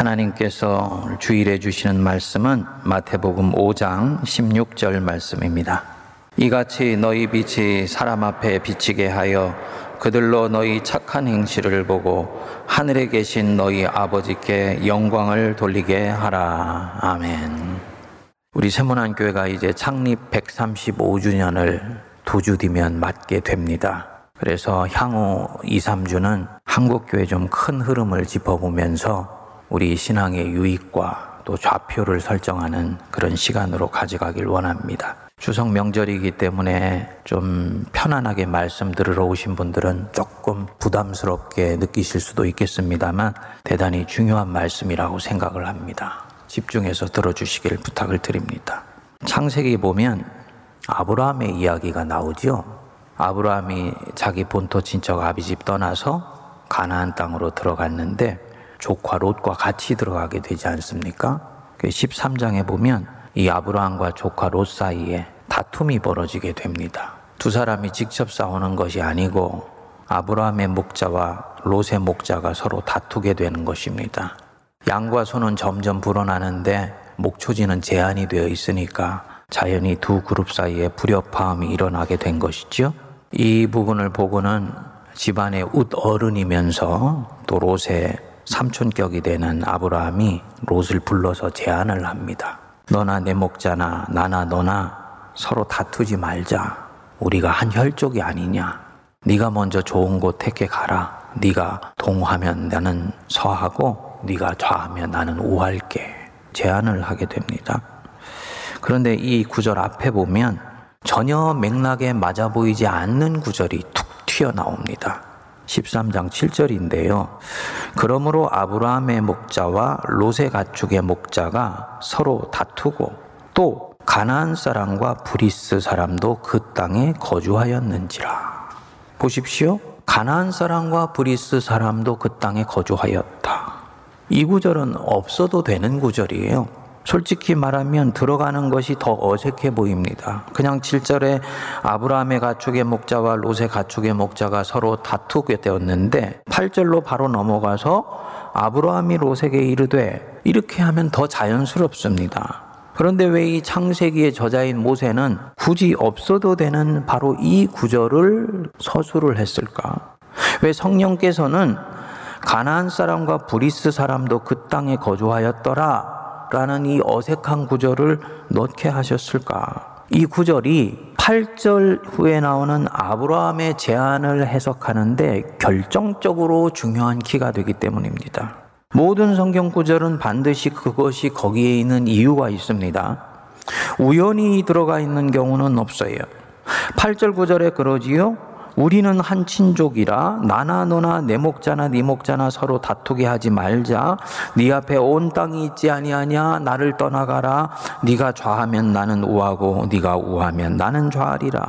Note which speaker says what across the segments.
Speaker 1: 하나님께서 주일해 주시는 말씀은 마태복음 5장 16절 말씀입니다. 이같이 너희 빛이 사람 앞에 비치게 하여 그들로 너희 착한 행실을 보고 하늘에 계신 너희 아버지께 영광을 돌리게 하라. 아멘. 우리 세문안 교회가 이제 창립 135주년을 두 주 뒤면 맞게 됩니다. 그래서 향후 2, 3주는 한국 교회 좀 큰 흐름을 짚어보면서 우리 신앙의 유익과 또 좌표를 설정하는 그런 시간으로 가져가길 원합니다. 추석 명절이기 때문에 좀 편안하게 말씀 들으러 오신 분들은 조금 부담스럽게 느끼실 수도 있겠습니다만 대단히 중요한 말씀이라고 생각을 합니다. 집중해서 들어주시길 부탁을 드립니다. 창세기 보면 아브라함의 이야기가 나오죠. 아브라함이 자기 본토 친척 아비집 떠나서 가나안 땅으로 들어갔는데 조카 롯과 같이 들어가게 되지 않습니까? 13장에 그 보면 이 아브라함과 조카 롯 사이에 다툼이 벌어지게 됩니다. 두 사람이 직접 싸우는 것이 아니고 아브라함의 목자와 롯의 목자가 서로 다투게 되는 것입니다. 양과 소는 점점 불어나는데 목초지는 제한이 되어 있으니까 자연히 두 그룹 사이에 불협화음이 일어나게 된 것이죠. 이 부분을 보고는 집안의 웃 어른이면서 또 롯의 삼촌격이 되는 아브라함이 롯을 불러서 제안을 합니다. 너나 내 목자나 나나 너나 서로 다투지 말자. 우리가 한 혈족이 아니냐. 네가 먼저 좋은 곳 택해 가라. 네가 동하면 나는 서하고 네가 좌하면 나는 우할게. 제안을 하게 됩니다. 그런데 이 구절 앞에 보면 전혀 맥락에 맞아 보이지 않는 구절이 툭 튀어나옵니다. 13장 7절인데요. 그러므로 아브라함의 목자와 롯의 가축의 목자가 서로 다투고 또 가나안 사람과 브리스 사람도 그 땅에 거주하였는지라. 보십시오. 가나안 사람과 브리스 사람도 그 땅에 거주하였다. 이 구절은 없어도 되는 구절이에요. 솔직히 말하면 들어가는 것이 더 어색해 보입니다. 그냥 7절에 아브라함의 가축의 목자와 롯의 가축의 목자가 서로 다투게 되었는데 8절로 바로 넘어가서 아브라함이 롯에게 이르되 이렇게 하면 더 자연스럽습니다. 그런데 왜 이 창세기의 저자인 모세는 굳이 없어도 되는 바로 이 구절을 서술을 했을까? 왜 성령께서는 가나안 사람과 브리스 사람도 그 땅에 거주하였더라 라는 이 어색한 구절을 넣게 하셨을까? 이 구절이 8절 후에 나오는 아브라함의 제안을 해석하는데 결정적으로 중요한 키가 되기 때문입니다. 모든 성경 구절은 반드시 그것이 거기에 있는 이유가 있습니다. 우연히 들어가 있는 경우는 없어요. 8절 구절에 그러지요. 우리는 한 친족이라 나나 너나 내 목자나 네 목자나 서로 다투게 하지 말자. 네 앞에 온 땅이 있지 아니하냐? 나를 떠나가라. 네가 좌하면 나는 우하고 네가 우하면 나는 좌하리라.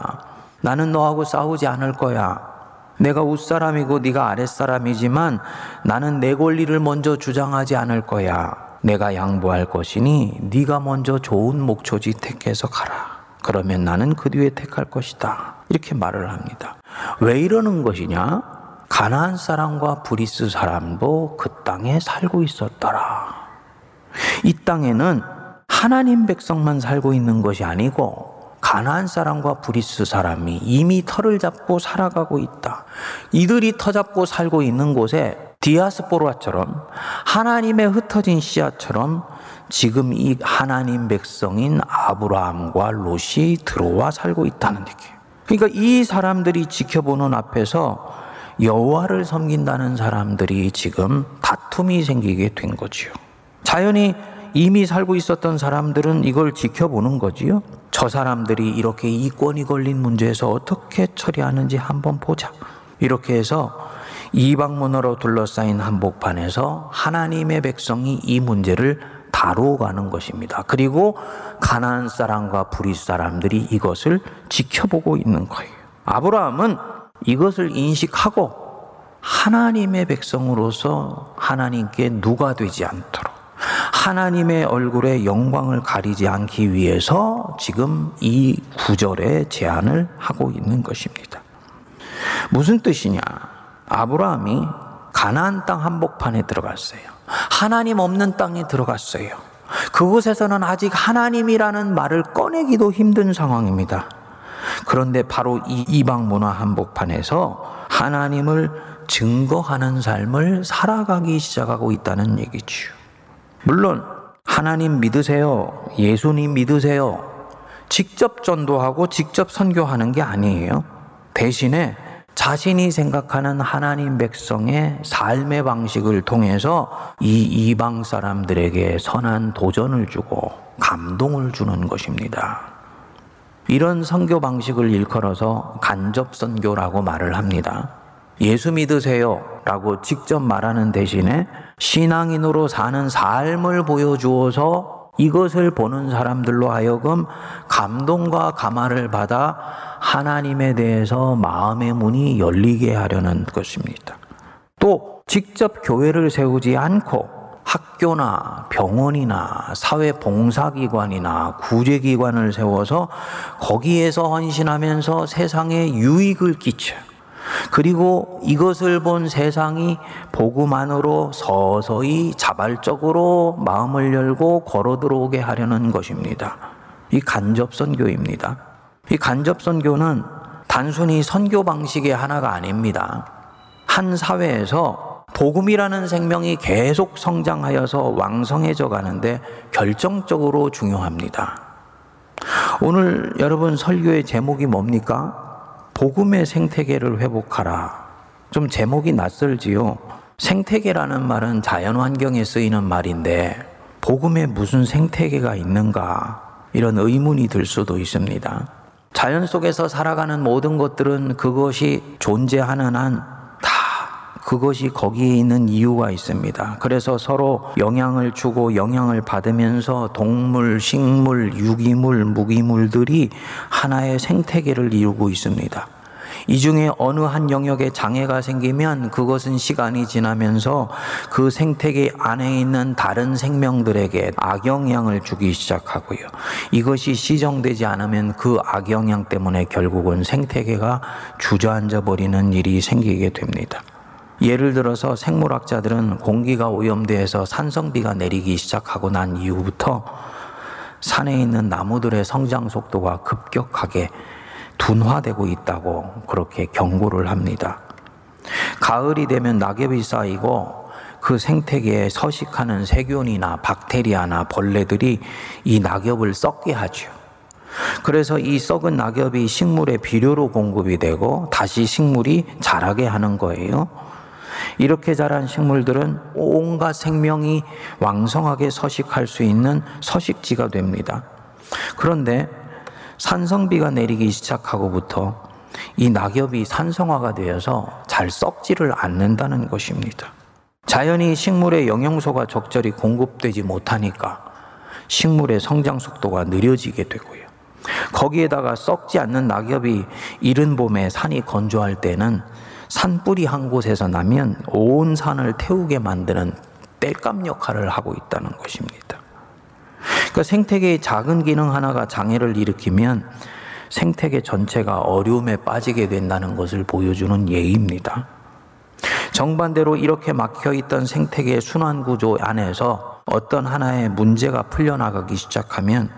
Speaker 1: 나는 너하고 싸우지 않을 거야. 내가 윗사람이고 네가 아랫사람이지만 나는 내 권리를 먼저 주장하지 않을 거야. 내가 양보할 것이니 네가 먼저 좋은 목초지 택해서 가라. 그러면 나는 그 뒤에 택할 것이다. 이렇게 말을 합니다. 왜 이러는 것이냐? 가나안 사람과 브리스 사람도 그 땅에 살고 있었더라. 이 땅에는 하나님 백성만 살고 있는 것이 아니고 가나안 사람과 브리스 사람이 이미 터를 잡고 살아가고 있다. 이들이 터 잡고 살고 있는 곳에 디아스포라처럼 하나님의 흩어진 씨앗처럼 지금 이 하나님 백성인 아브라함과 롯이 들어와 살고 있다는 얘기예요. 그러니까 이 사람들이 지켜보는 앞에서 여호와를 섬긴다는 사람들이 지금 다툼이 생기게 된 거지요. 자연히 이미 살고 있었던 사람들은 이걸 지켜보는 거지요. 저 사람들이 이렇게 이권이 걸린 문제에서 어떻게 처리하는지 한번 보자. 이렇게 해서 이방 문화로 둘러싸인 한복판에서 하나님의 백성이 이 문제를 다뤄가는 것입니다. 그리고 가나안 사람과 브리 사람들이 이것을 지켜보고 있는 거예요. 아브라함은 이것을 인식하고 하나님의 백성으로서 하나님께 누가 되지 않도록 하나님의 얼굴에 영광을 가리지 않기 위해서 지금 이 구절의 제안을 하고 있는 것입니다. 무슨 뜻이냐? 아브라함이 가나안 땅 한복판에 들어갔어요. 하나님 없는 땅에 들어갔어요. 그곳에서는 아직 하나님이라는 말을 꺼내기도 힘든 상황입니다. 그런데 바로 이 이방 문화 한복판에서 하나님을 증거하는 삶을 살아가기 시작하고 있다는 얘기죠. 물론 하나님 믿으세요. 예수님 믿으세요. 직접 전도하고 직접 선교하는 게 아니에요. 대신에 자신이 생각하는 하나님 백성의 삶의 방식을 통해서 이 이방 사람들에게 선한 도전을 주고 감동을 주는 것입니다. 이런 선교 방식을 일컬어서 간접 선교라고 말을 합니다. 예수 믿으세요 라고 직접 말하는 대신에 신앙인으로 사는 삶을 보여주어서 이것을 보는 사람들로 하여금 감동과 감화를 받아 하나님에 대해서 마음의 문이 열리게 하려는 것입니다. 또 직접 교회를 세우지 않고 학교나 병원이나 사회 봉사기관이나 구제기관을 세워서 거기에서 헌신하면서 세상에 유익을 끼쳐 그리고 이것을 본 세상이 복음 안으로 서서히 자발적으로 마음을 열고 걸어 들어오게 하려는 것입니다. 이 간접 선교입니다. 이 간접 선교는 단순히 선교 방식의 하나가 아닙니다. 한 사회에서 복음이라는 생명이 계속 성장하여서 왕성해져 가는데 결정적으로 중요합니다. 오늘 여러분 설교의 제목이 뭡니까? 복음의 생태계를 회복하라. 좀 제목이 낯설지요. 생태계라는 말은 자연 환경에 쓰이는 말인데 복음에 무슨 생태계가 있는가? 이런 의문이 들 수도 있습니다. 자연 속에서 살아가는 모든 것들은 그것이 존재하는 한다 그것이 거기에 있는 이유가 있습니다. 그래서 서로 영향을 주고 영향을 받으면서 동물, 식물, 유기물, 무기물들이 하나의 생태계를 이루고 있습니다. 이 중에 어느 한 영역에 장애가 생기면 그것은 시간이 지나면서 그 생태계 안에 있는 다른 생명들에게 악영향을 주기 시작하고요. 이것이 시정되지 않으면 그 악영향 때문에 결국은 생태계가 주저앉아 버리는 일이 생기게 됩니다. 예를 들어서 생물학자들은 공기가 오염돼서 산성비가 내리기 시작하고 난 이후부터 산에 있는 나무들의 성장 속도가 급격하게 둔화되고 있다고 그렇게 경고를 합니다. 가을이 되면 낙엽이 쌓이고 그 생태계에 서식하는 세균이나 박테리아나 벌레들이 이 낙엽을 썩게 하죠. 그래서 이 썩은 낙엽이 식물의 비료로 공급이 되고 다시 식물이 자라게 하는 거예요. 이렇게 자란 식물들은 온갖 생명이 왕성하게 서식할 수 있는 서식지가 됩니다. 그런데 산성비가 내리기 시작하고부터 이 낙엽이 산성화가 되어서 잘 썩지를 않는다는 것입니다. 자연이 식물의 영양소가 적절히 공급되지 못하니까 식물의 성장 속도가 느려지게 되고요. 거기에다가 썩지 않는 낙엽이 이른 봄에 산이 건조할 때는 산뿌리 한 곳에서 나면 온 산을 태우게 만드는 땔감 역할을 하고 있다는 것입니다. 그러니까 생태계의 작은 기능 하나가 장애를 일으키면 생태계 전체가 어려움에 빠지게 된다는 것을 보여주는 예입니다. 정반대로 이렇게 막혀 있던 생태계 순환 구조 안에서 어떤 하나의 문제가 풀려나가기 시작하면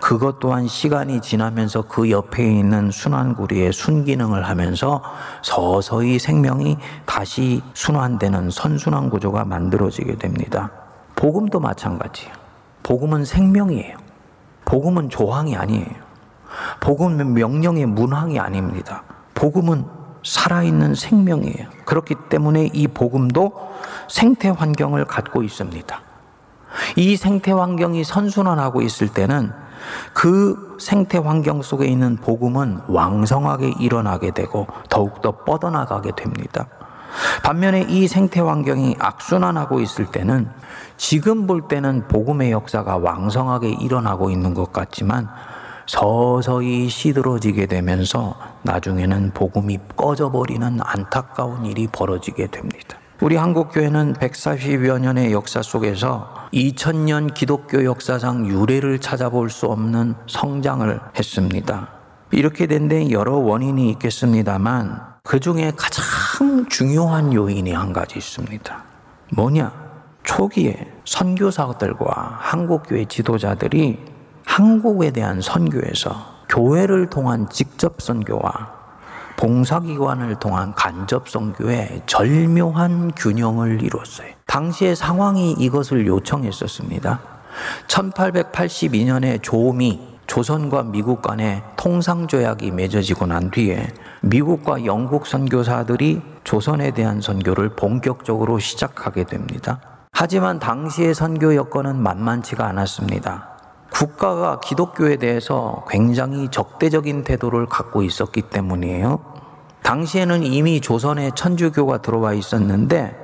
Speaker 1: 그것 또한 시간이 지나면서 그 옆에 있는 순환구리의 순기능을 하면서 서서히 생명이 다시 순환되는 선순환 구조가 만들어지게 됩니다. 복음도 마찬가지예요. 복음은 생명이에요. 복음은 조항이 아니에요. 복음은 명령의 문항이 아닙니다. 복음은 살아있는 생명이에요. 그렇기 때문에 이 복음도 생태 환경을 갖고 있습니다. 이 생태 환경이 선순환하고 있을 때는 그 생태 환경 속에 있는 복음은 왕성하게 일어나게 되고 더욱더 뻗어나가게 됩니다. 반면에 이 생태 환경이 악순환하고 있을 때는 지금 볼 때는 복음의 역사가 왕성하게 일어나고 있는 것 같지만 서서히 시들어지게 되면서 나중에는 복음이 꺼져버리는 안타까운 일이 벌어지게 됩니다. 우리 한국교회는 140여 년의 역사 속에서 2000년 기독교 역사상 유례를 찾아볼 수 없는 성장을 했습니다. 이렇게 된 데 여러 원인이 있겠습니다만 그 중에 가장 중요한 요인이 한 가지 있습니다. 뭐냐? 초기에 선교사들과 한국교회 지도자들이 한국에 대한 선교에서 교회를 통한 직접 선교와 봉사기관을 통한 간접 선교의 절묘한 균형을 이뤘어요. 당시의 상황이 이것을 요청했었습니다. 1882년에 조미 조선과 미국 간의 통상조약이 맺어지고 난 뒤에 미국과 영국 선교사들이 조선에 대한 선교를 본격적으로 시작하게 됩니다. 하지만 당시의 선교 여건은 만만치가 않았습니다. 국가가 기독교에 대해서 굉장히 적대적인 태도를 갖고 있었기 때문이에요. 당시에는 이미 조선에 천주교가 들어와 있었는데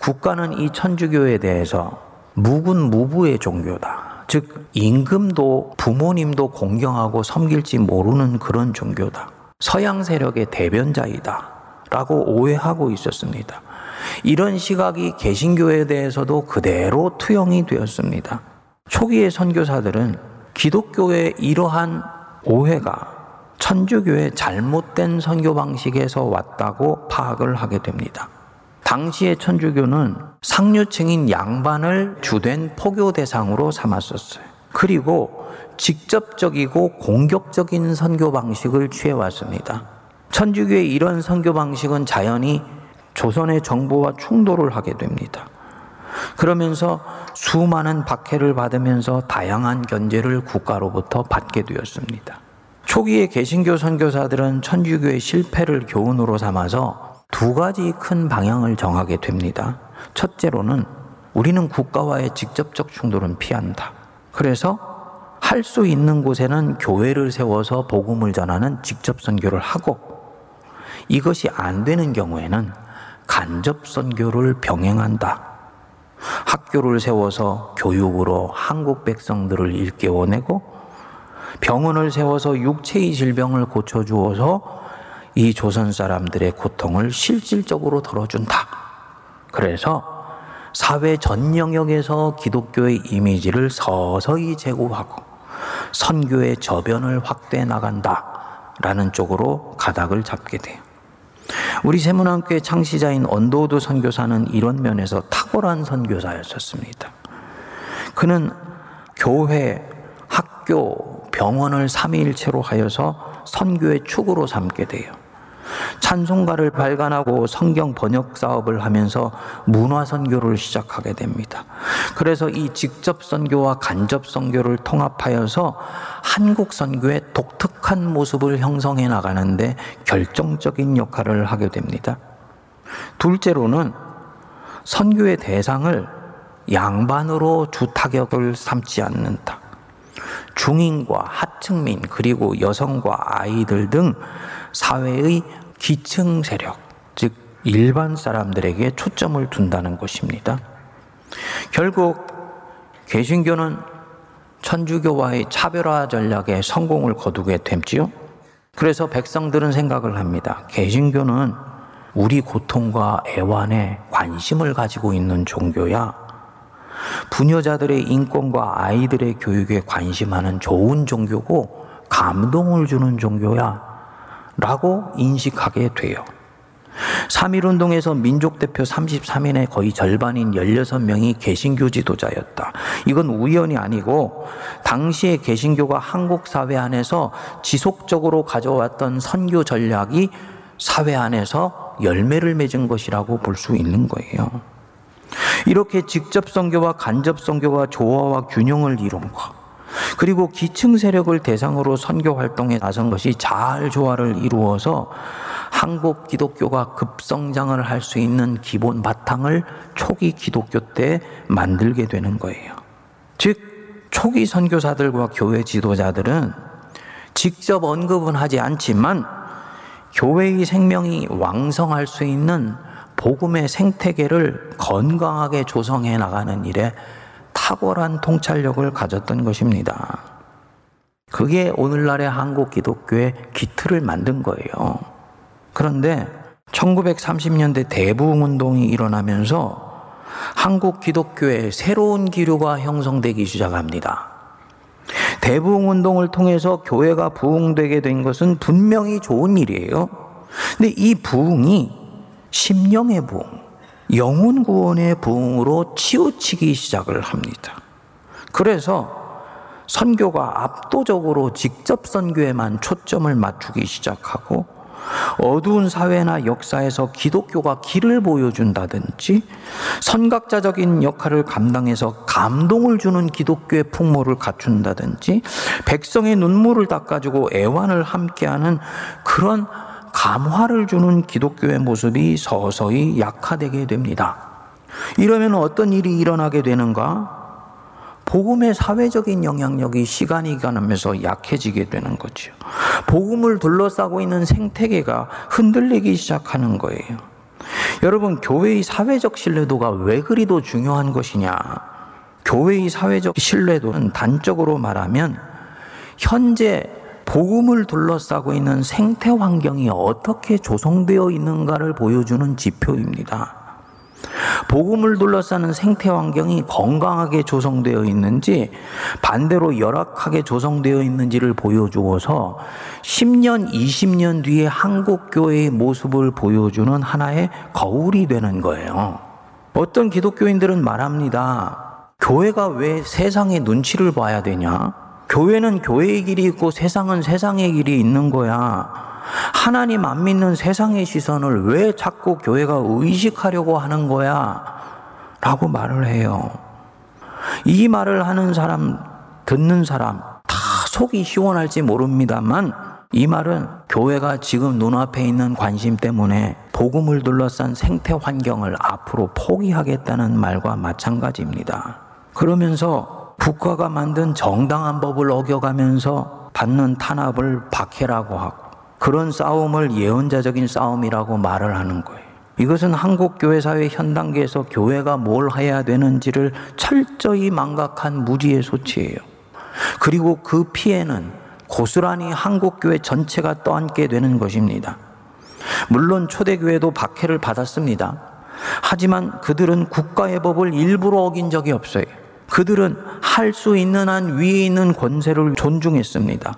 Speaker 1: 국가는 이 천주교에 대해서 묵은 무부의 종교다. 즉, 임금도 부모님도 공경하고 섬길지 모르는 그런 종교다. 서양 세력의 대변자이다. 라고 오해하고 있었습니다. 이런 시각이 개신교에 대해서도 그대로 투영이 되었습니다. 초기의 선교사들은 기독교의 이러한 오해가 천주교의 잘못된 선교 방식에서 왔다고 파악을 하게 됩니다. 당시의 천주교는 상류층인 양반을 주된 포교 대상으로 삼았었어요. 그리고 직접적이고 공격적인 선교 방식을 취해왔습니다. 천주교의 이런 선교 방식은 자연히 조선의 정부와 충돌을 하게 됩니다. 그러면서 수많은 박해를 받으면서 다양한 견제를 국가로부터 받게 되었습니다. 초기의 개신교 선교사들은 천주교의 실패를 교훈으로 삼아서 두 가지 큰 방향을 정하게 됩니다. 첫째로는 우리는 국가와의 직접적 충돌은 피한다. 그래서 할 수 있는 곳에는 교회를 세워서 복음을 전하는 직접 선교를 하고 이것이 안 되는 경우에는 간접 선교를 병행한다. 학교를 세워서 교육으로 한국 백성들을 일깨워내고 병원을 세워서 육체의 질병을 고쳐주어서 이 조선 사람들의 고통을 실질적으로 덜어준다. 그래서 사회 전 영역에서 기독교의 이미지를 서서히 제고하고 선교의 저변을 확대해 나간다. 라는 쪽으로 가닥을 잡게 돼요. 우리 새문안교회 창시자인 언더우드 선교사는 이런 면에서 탁월한 선교사였었습니다. 그는 교회, 학교, 병원을 삼위일체로 하여서 선교의 축으로 삼게 돼요. 찬송가를 발간하고 성경 번역 사업을 하면서 문화 선교를 시작하게 됩니다. 그래서 이 직접 선교와 간접 선교를 통합하여서 한국 선교의 독특한 모습을 형성해 나가는데 결정적인 역할을 하게 됩니다. 둘째로는 선교의 대상을 양반으로 주타격을 삼지 않는다. 중인과 하층민 그리고 여성과 아이들 등 사회의 기층 세력, 즉 일반 사람들에게 초점을 둔다는 것입니다. 결국 개신교는 천주교와의 차별화 전략에 성공을 거두게 됐지요. 그래서 백성들은 생각을 합니다. 개신교는 우리 고통과 애환에 관심을 가지고 있는 종교야. 부녀자들의 인권과 아이들의 교육에 관심하는 좋은 종교고 감동을 주는 종교야. 라고 인식하게 돼요. 3.1운동에서 민족대표 33인의 거의 절반인 16명이 개신교 지도자였다. 이건 우연이 아니고, 당시에 개신교가 한국 사회 안에서 지속적으로 가져왔던 선교 전략이 사회 안에서 열매를 맺은 것이라고 볼 수 있는 거예요. 이렇게 직접 선교와 간접 선교가 조화와 균형을 이룬 것. 그리고 기층 세력을 대상으로 선교 활동에 나선 것이 잘 조화를 이루어서 한국 기독교가 급성장을 할 수 있는 기본 바탕을 초기 기독교 때 만들게 되는 거예요. 즉, 초기 선교사들과 교회 지도자들은 직접 언급은 하지 않지만 교회의 생명이 왕성할 수 있는 복음의 생태계를 건강하게 조성해 나가는 일에 탁월한 통찰력을 가졌던 것입니다. 그게 오늘날의 한국 기독교의 기틀을 만든 거예요. 그런데 1930년대 대부흥 운동이 일어나면서 한국 기독교의 새로운 기류가 형성되기 시작합니다. 대부흥 운동을 통해서 교회가 부흥되게 된 것은 분명히 좋은 일이에요. 근데 이 부흥이 심령의 부흥, 영혼 구원의 부흥으로 치우치기 시작을 합니다. 그래서 선교가 압도적으로 직접 선교에만 초점을 맞추기 시작하고 어두운 사회나 역사에서 기독교가 길을 보여준다든지 선각자적인 역할을 감당해서 감동을 주는 기독교의 풍모를 갖춘다든지 백성의 눈물을 닦아주고 애환을 함께하는 그런 감화를 주는 기독교의 모습이 서서히 약화되게 됩니다. 이러면 어떤 일이 일어나게 되는가? 복음의 사회적인 영향력이 시간이 가면서 약해지게 되는 거죠. 복음을 둘러싸고 있는 생태계가 흔들리기 시작하는 거예요. 여러분, 교회의 사회적 신뢰도가 왜 그리도 중요한 것이냐? 교회의 사회적 신뢰도는 단적으로 말하면 현재 복음을 둘러싸고 있는 생태 환경이 어떻게 조성되어 있는가를 보여주는 지표입니다. 복음을 둘러싸는 생태 환경이 건강하게 조성되어 있는지 반대로 열악하게 조성되어 있는지를 보여주어서 10년, 20년 뒤에 한국 교회의 모습을 보여주는 하나의 거울이 되는 거예요. 어떤 기독교인들은 말합니다. 교회가 왜 세상의 눈치를 봐야 되냐? 교회는 교회의 길이 있고 세상은 세상의 길이 있는 거야. 하나님 안 믿는 세상의 시선을 왜 자꾸 교회가 의식하려고 하는 거야? 라고 말을 해요. 이 말을 하는 사람, 듣는 사람, 다 속이 시원할지 모릅니다만, 이 말은 교회가 지금 눈앞에 있는 관심 때문에 복음을 둘러싼 생태 환경을 앞으로 포기하겠다는 말과 마찬가지입니다. 그러면서 국가가 만든 정당한 법을 어겨가면서 받는 탄압을 박해라고 하고 그런 싸움을 예언자적인 싸움이라고 말을 하는 거예요. 이것은 한국 교회 사회 현 단계에서 교회가 뭘 해야 되는지를 철저히 망각한 무지의 소치예요. 그리고 그 피해는 고스란히 한국 교회 전체가 떠안게 되는 것입니다. 물론 초대교회도 박해를 받았습니다. 하지만 그들은 국가의 법을 일부러 어긴 적이 없어요. 그들은 할 수 있는 한 위에 있는 권세를 존중했습니다.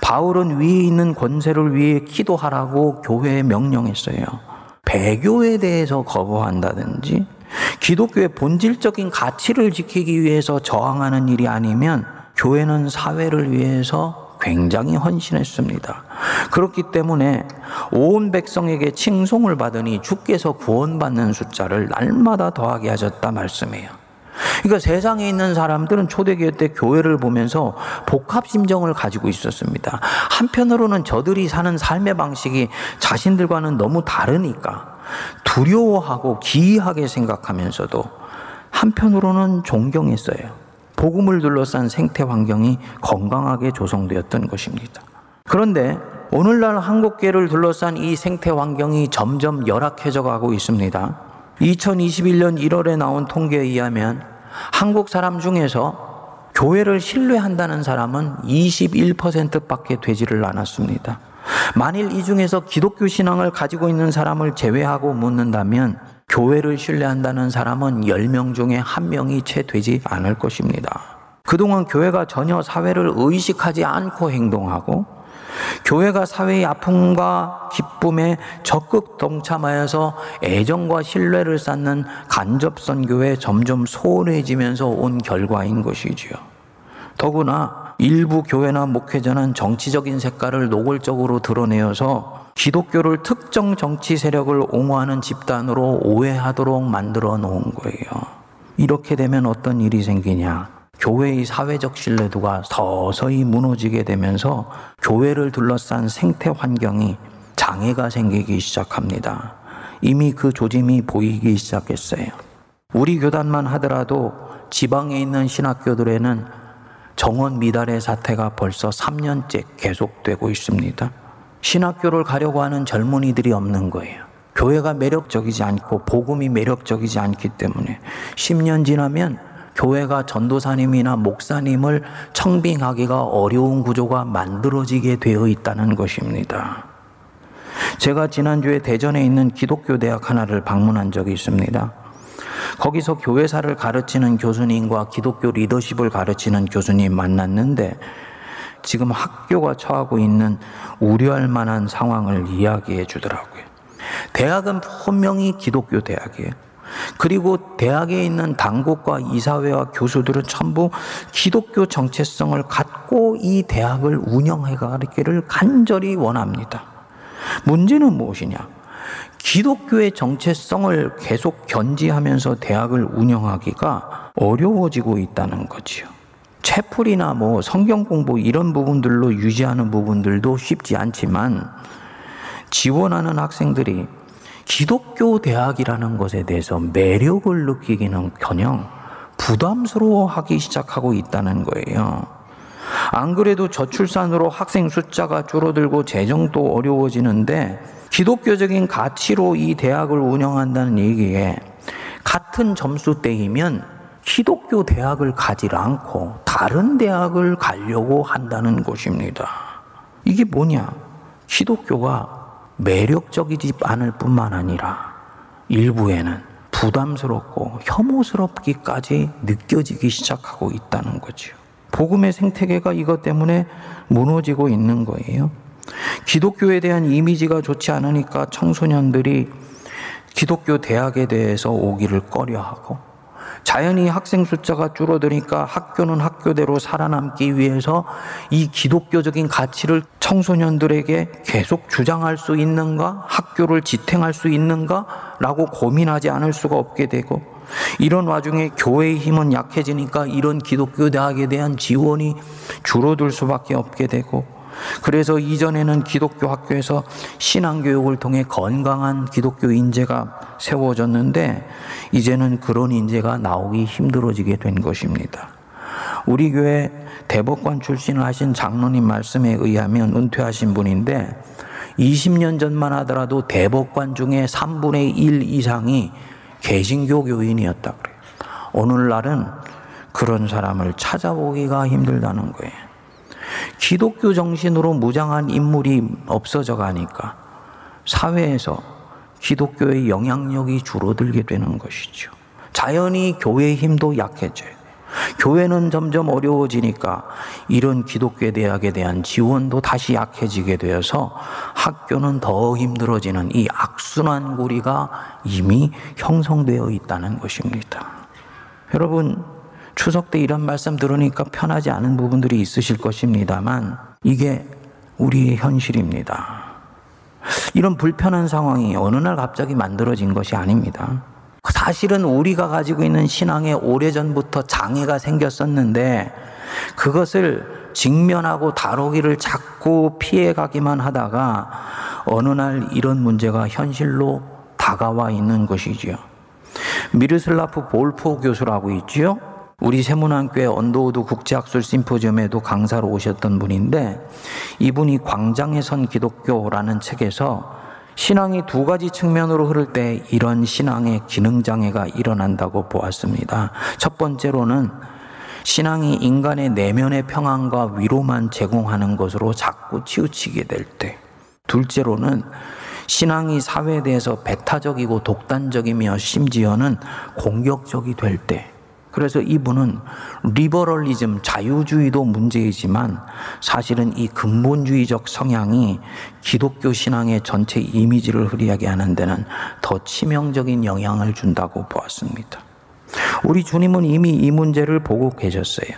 Speaker 1: 바울은 위에 있는 권세를 위해 기도하라고 교회에 명령했어요. 배교에 대해서 거부한다든지 기독교의 본질적인 가치를 지키기 위해서 저항하는 일이 아니면 교회는 사회를 위해서 굉장히 헌신했습니다. 그렇기 때문에 온 백성에게 칭송을 받으니 주께서 구원받는 숫자를 날마다 더하게 하셨다 말씀해요. 그러니까 세상에 있는 사람들은 초대교회 때 교회를 보면서 복합 심정을 가지고 있었습니다. 한편으로는 저들이 사는 삶의 방식이 자신들과는 너무 다르니까 두려워하고 기이하게 생각하면서도 한편으로는 존경했어요. 복음을 둘러싼 생태 환경이 건강하게 조성되었던 것입니다. 그런데 오늘날 한국계를 둘러싼 이 생태 환경이 점점 열악해져 가고 있습니다. 2021년 1월에 나온 통계에 의하면 한국 사람 중에서 교회를 신뢰한다는 사람은 21% 밖에 되지를 않았습니다. 만일 이 중에서 기독교 신앙을 가지고 있는 사람을 제외하고 묻는다면 교회를 신뢰한다는 사람은 10명 중에 한 명이 채 되지 않을 것입니다. 그동안 교회가 전혀 사회를 의식하지 않고 행동하고 교회가 사회의 아픔과 기쁨에 적극 동참하여서 애정과 신뢰를 쌓는 간접 선교에 점점 소홀해지면서 온 결과인 것이지요. 더구나 일부 교회나 목회자는 정치적인 색깔을 노골적으로 드러내어서 기독교를 특정 정치 세력을 옹호하는 집단으로 오해하도록 만들어 놓은 거예요. 이렇게 되면 어떤 일이 생기냐? 교회의 사회적 신뢰도가 서서히 무너지게 되면서 교회를 둘러싼 생태 환경이 장애가 생기기 시작합니다. 이미 그 조짐이 보이기 시작했어요. 우리 교단만 하더라도 지방에 있는 신학교들에는 정원 미달의 사태가 벌써 3년째 계속되고 있습니다. 신학교를 가려고 하는 젊은이들이 없는 거예요. 교회가 매력적이지 않고 복음이 매력적이지 않기 때문에 10년 지나면 교회가 전도사님이나 목사님을 청빙하기가 어려운 구조가 만들어지게 되어 있다는 것입니다. 제가 지난주에 대전에 있는 기독교 대학 하나를 방문한 적이 있습니다. 거기서 교회사를 가르치는 교수님과 기독교 리더십을 가르치는 교수님 만났는데 지금 학교가 처하고 있는 우려할 만한 상황을 이야기해 주더라고요. 대학은 분명히 기독교 대학이에요. 그리고 대학에 있는 당국과 이사회와 교수들은 전부 기독교 정체성을 갖고 이 대학을 운영해 가기를 간절히 원합니다. 문제는 무엇이냐? 기독교의 정체성을 계속 견지하면서 대학을 운영하기가 어려워지고 있다는 거지요. 채플이나 뭐 성경 공부 이런 부분들로 유지하는 부분들도 쉽지 않지만 지원하는 학생들이 기독교 대학이라는 것에 대해서 매력을 느끼기는 커녕 부담스러워 하기 시작하고 있다는 거예요. 안 그래도 저출산으로 학생 숫자가 줄어들고 재정도 어려워지는데 기독교적인 가치로 이 대학을 운영한다는 얘기에 같은 점수대이면 기독교 대학을 가지 않고 다른 대학을 가려고 한다는 것입니다. 이게 뭐냐? 기독교가 매력적이지 않을 뿐만 아니라 일부에는 부담스럽고 혐오스럽기까지 느껴지기 시작하고 있다는 거죠. 복음의 생태계가 이것 때문에 무너지고 있는 거예요. 기독교에 대한 이미지가 좋지 않으니까 청소년들이 기독교 대학에 대해서 오기를 꺼려하고 자연히 학생 숫자가 줄어드니까 학교는 학교대로 살아남기 위해서 이 기독교적인 가치를 청소년들에게 계속 주장할 수 있는가? 학교를 지탱할 수 있는가? 라고 고민하지 않을 수가 없게 되고 이런 와중에 교회의 힘은 약해지니까 이런 기독교 대학에 대한 지원이 줄어들 수밖에 없게 되고 그래서 이전에는 기독교 학교에서 신앙교육을 통해 건강한 기독교 인재가 세워졌는데 이제는 그런 인재가 나오기 힘들어지게 된 것입니다. 우리 교회 대법관 출신을 하신 장로님 말씀에 의하면 은퇴하신 분인데 20년 전만 하더라도 대법관 중에 3분의 1 이상이 개신교 교인이었다 그래요. 오늘날은 그런 사람을 찾아보기가 힘들다는 거예요. 기독교 정신으로 무장한 인물이 없어져 가니까 사회에서 기독교의 영향력이 줄어들게 되는 것이죠. 자연히 교회의 힘도 약해져요. 교회는 점점 어려워지니까 이런 기독교 대학에 대한 지원도 다시 약해지게 되어서 학교는 더 힘들어지는 이 악순환 고리가 이미 형성되어 있다는 것입니다. 여러분, 추석 때 이런 말씀 들으니까 편하지 않은 부분들이 있으실 것입니다만 이게 우리의 현실입니다. 이런 불편한 상황이 어느 날 갑자기 만들어진 것이 아닙니다. 사실은 우리가 가지고 있는 신앙에 오래전부터 장애가 생겼었는데 그것을 직면하고 다루기를 자꾸 피해가기만 하다가 어느 날 이런 문제가 현실로 다가와 있는 것이지요. 미로슬라브 볼프 교수라고 있지요. 우리 새문안교회 언더우드 국제학술 심포지엄에도 강사로 오셨던 분인데 이분이 광장에 선 기독교라는 책에서 신앙이 두 가지 측면으로 흐를 때 이런 신앙의 기능장애가 일어난다고 보았습니다. 첫 번째로는 신앙이 인간의 내면의 평안과 위로만 제공하는 것으로 자꾸 치우치게 될 때. 둘째로는 신앙이 사회에 대해서 배타적이고 독단적이며 심지어는 공격적이 될 때. 그래서 이분은 리버럴리즘, 자유주의도 문제이지만 사실은 이 근본주의적 성향이 기독교 신앙의 전체 이미지를 흐리하게 하는 데는 더 치명적인 영향을 준다고 보았습니다. 우리 주님은 이미 이 문제를 보고 계셨어요.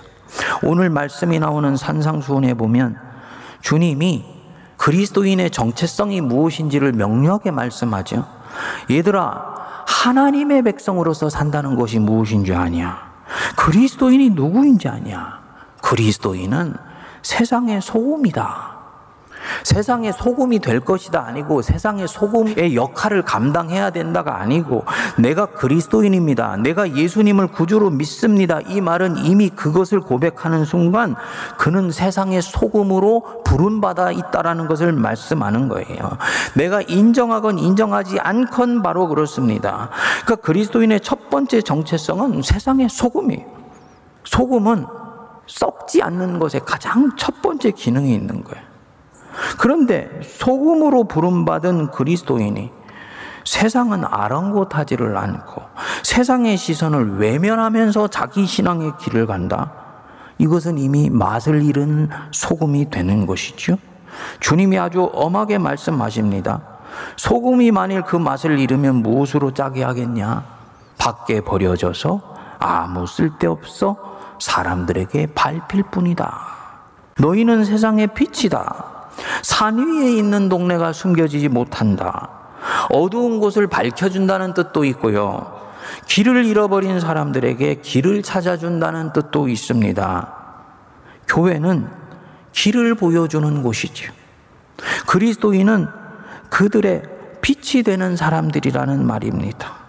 Speaker 1: 오늘 말씀이 나오는 산상수훈에 보면 주님이 그리스도인의 정체성이 무엇인지를 명료하게 말씀하죠. 얘들아, 하나님의 백성으로서 산다는 것이 무엇인 줄 아냐? 그리스도인이 누구인지 아냐? 그리스도인은 세상의 소금이다. 세상의 소금이 될 것이다 아니고 세상의 소금의 역할을 감당해야 된다가 아니고 내가 그리스도인입니다. 내가 예수님을 구주로 믿습니다. 이 말은 이미 그것을 고백하는 순간 그는 세상의 소금으로 부름받아 있다라는 것을 말씀하는 거예요. 내가 인정하건 인정하지 않건 바로 그렇습니다. 그러니까 그리스도인의 첫 번째 정체성은 세상의 소금이에요. 소금은 썩지 않는 것에 가장 첫 번째 기능이 있는 거예요. 그런데 소금으로 부름받은 그리스도인이 세상은 아랑곳하지를 않고 세상의 시선을 외면하면서 자기 신앙의 길을 간다. 이것은 이미 맛을 잃은 소금이 되는 것이죠. 주님이 아주 엄하게 말씀하십니다. 소금이 만일 그 맛을 잃으면 무엇으로 짜게 하겠냐? 밖에 버려져서 아무 쓸데없어 사람들에게 밟힐 뿐이다. 너희는 세상의 빛이다. 산 위에 있는 동네가 숨겨지지 못한다. 어두운 곳을 밝혀준다는 뜻도 있고요. 길을 잃어버린 사람들에게 길을 찾아준다는 뜻도 있습니다. 교회는 길을 보여주는 곳이죠. 그리스도인은 그들의 빛이 되는 사람들이라는 말입니다.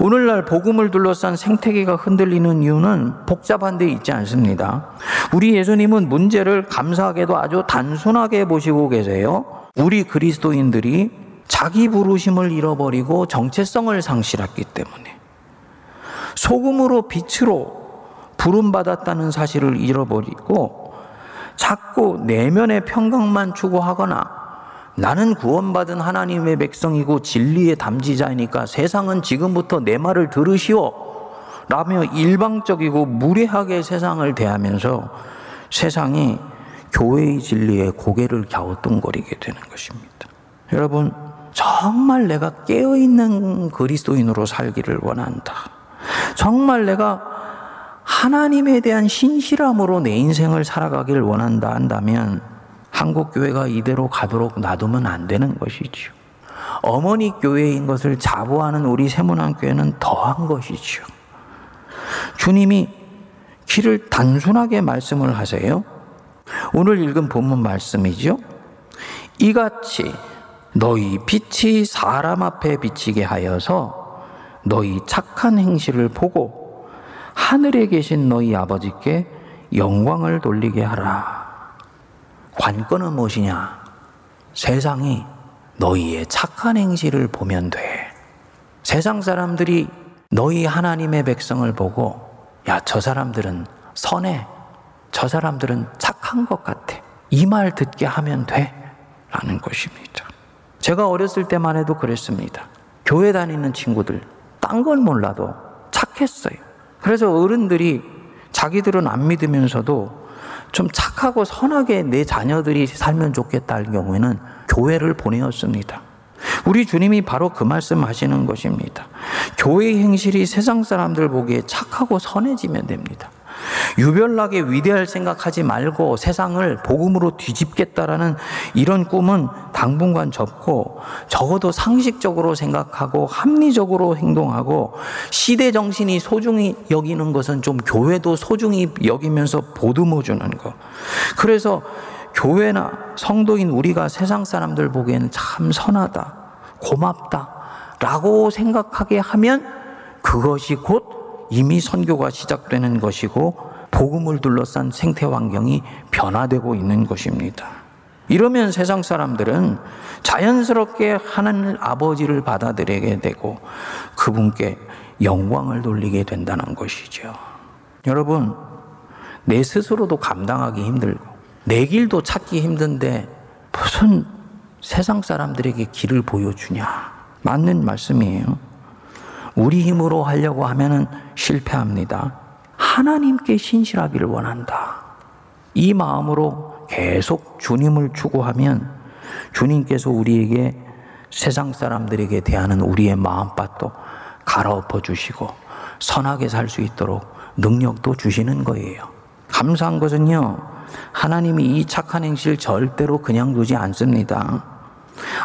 Speaker 1: 오늘날 복음을 둘러싼 생태계가 흔들리는 이유는 복잡한 데 있지 않습니다. 우리 예수님은 문제를 감사하게도 아주 단순하게 보시고 계세요. 우리 그리스도인들이 자기 부르심을 잃어버리고 정체성을 상실했기 때문에 소금으로 빛으로 부름받았다는 사실을 잃어버리고 자꾸 내면의 평강만 추구하거나 나는 구원받은 하나님의 백성이고 진리의 담지자이니까 세상은 지금부터 내 말을 들으시오. 라며 일방적이고 무례하게 세상을 대하면서 세상이 교회의 진리에 고개를 갸우뚱거리게 되는 것입니다. 여러분, 정말 내가 깨어있는 그리스도인으로 살기를 원한다. 정말 내가 하나님에 대한 신실함으로 내 인생을 살아가기를 원한다 한다면 한국 교회가 이대로 가도록 놔두면 안 되는 것이지요. 어머니 교회인 것을 자부하는 우리 세문안 교회는 더한 것이지요. 주님이 길을 단순하게 말씀을 하세요. 오늘 읽은 본문 말씀이죠. 이같이 너희 빛이 사람 앞에 비치게 하여서 너희 착한 행실을 보고 하늘에 계신 너희 아버지께 영광을 돌리게 하라. 관건은 무엇이냐? 세상이 너희의 착한 행실을 보면 돼. 세상 사람들이 너희 하나님의 백성을 보고, 야, 저 사람들은 선해. 저 사람들은 착한 것 같아. 이 말 듣게 하면 돼. 라는 것입니다. 제가 어렸을 때만 해도 그랬습니다. 교회 다니는 친구들, 딴 건 몰라도 착했어요. 그래서 어른들이 자기들은 안 믿으면서도 좀 착하고 선하게 내 자녀들이 살면 좋겠다 할 경우에는 교회를 보내었습니다. 우리 주님이 바로 그 말씀 하시는 것입니다. 교회의 행실이 세상 사람들 보기에 착하고 선해지면 됩니다. 유별나게 위대할 생각하지 말고 세상을 복음으로 뒤집겠다라는 이런 꿈은 당분간 접고 적어도 상식적으로 생각하고 합리적으로 행동하고 시대 정신이 소중히 여기는 것은 좀 교회도 소중히 여기면서 보듬어 주는 것. 그래서 교회나 성도인 우리가 세상 사람들 보기에는 참 선하다, 고맙다, 라고 생각하게 하면 그것이 곧 이미 선교가 시작되는 것이고 복음을 둘러싼 생태 환경이 변화되고 있는 것입니다. 이러면 세상 사람들은 자연스럽게 하나님 아버지를 받아들이게 되고 그분께 영광을 돌리게 된다는 것이죠. 여러분, 내 스스로도 감당하기 힘들고 내 길도 찾기 힘든데 무슨 세상 사람들에게 길을 보여주냐. 맞는 말씀이에요. 우리 힘으로 하려고 하면 실패합니다. 하나님께 신실하기를 원한다. 이 마음으로 계속 주님을 추구하면 주님께서 우리에게 세상 사람들에게 대하는 우리의 마음밭도 갈아엎어 주시고 선하게 살 수 있도록 능력도 주시는 거예요. 감사한 것은요, 하나님이 이 착한 행실 절대로 그냥 두지 않습니다.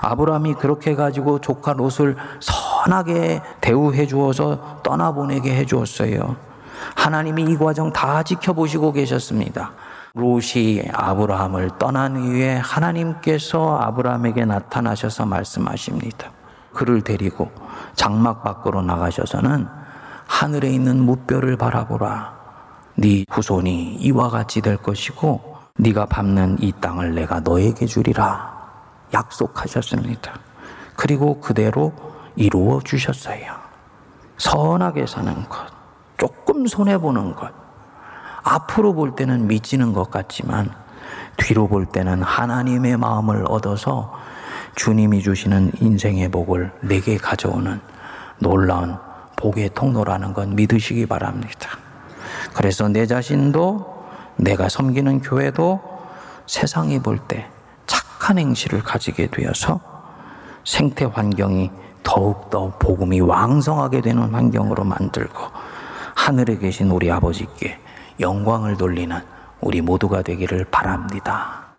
Speaker 1: 아브라함이 그렇게 가지고 조카 롯을 선하게 대우해 주어서 떠나보내게 해 주었어요. 하나님이 이 과정 다 지켜보시고 계셨습니다. 롯이 아브라함을 떠난 이후에 하나님께서 아브라함에게 나타나셔서 말씀하십니다. 그를 데리고 장막 밖으로 나가셔서는 하늘에 있는 무뼈를 바라보라. 네 후손이 이와 같이 될 것이고 네가 밟는 이 땅을 내가 너에게 주리라. 약속하셨습니다. 그리고 그대로 이루어 주셨어요. 선하게 사는 것. 조금 손해보는 것. 앞으로 볼 때는 미치는 것 같지만 뒤로 볼 때는 하나님의 마음을 얻어서 주님이 주시는 인생의 복을 내게 가져오는 놀라운 복의 통로라는 건 믿으시기 바랍니다. 그래서 내 자신도 내가 섬기는 교회도 세상이 볼 때 착한 행실을 가지게 되어서 생태 환경이 더욱더 복음이 왕성하게 되는 환경으로 만들고 하늘에 계신 우리 아버지께 영광을 돌리는 우리 모두가 되기를 바랍니다.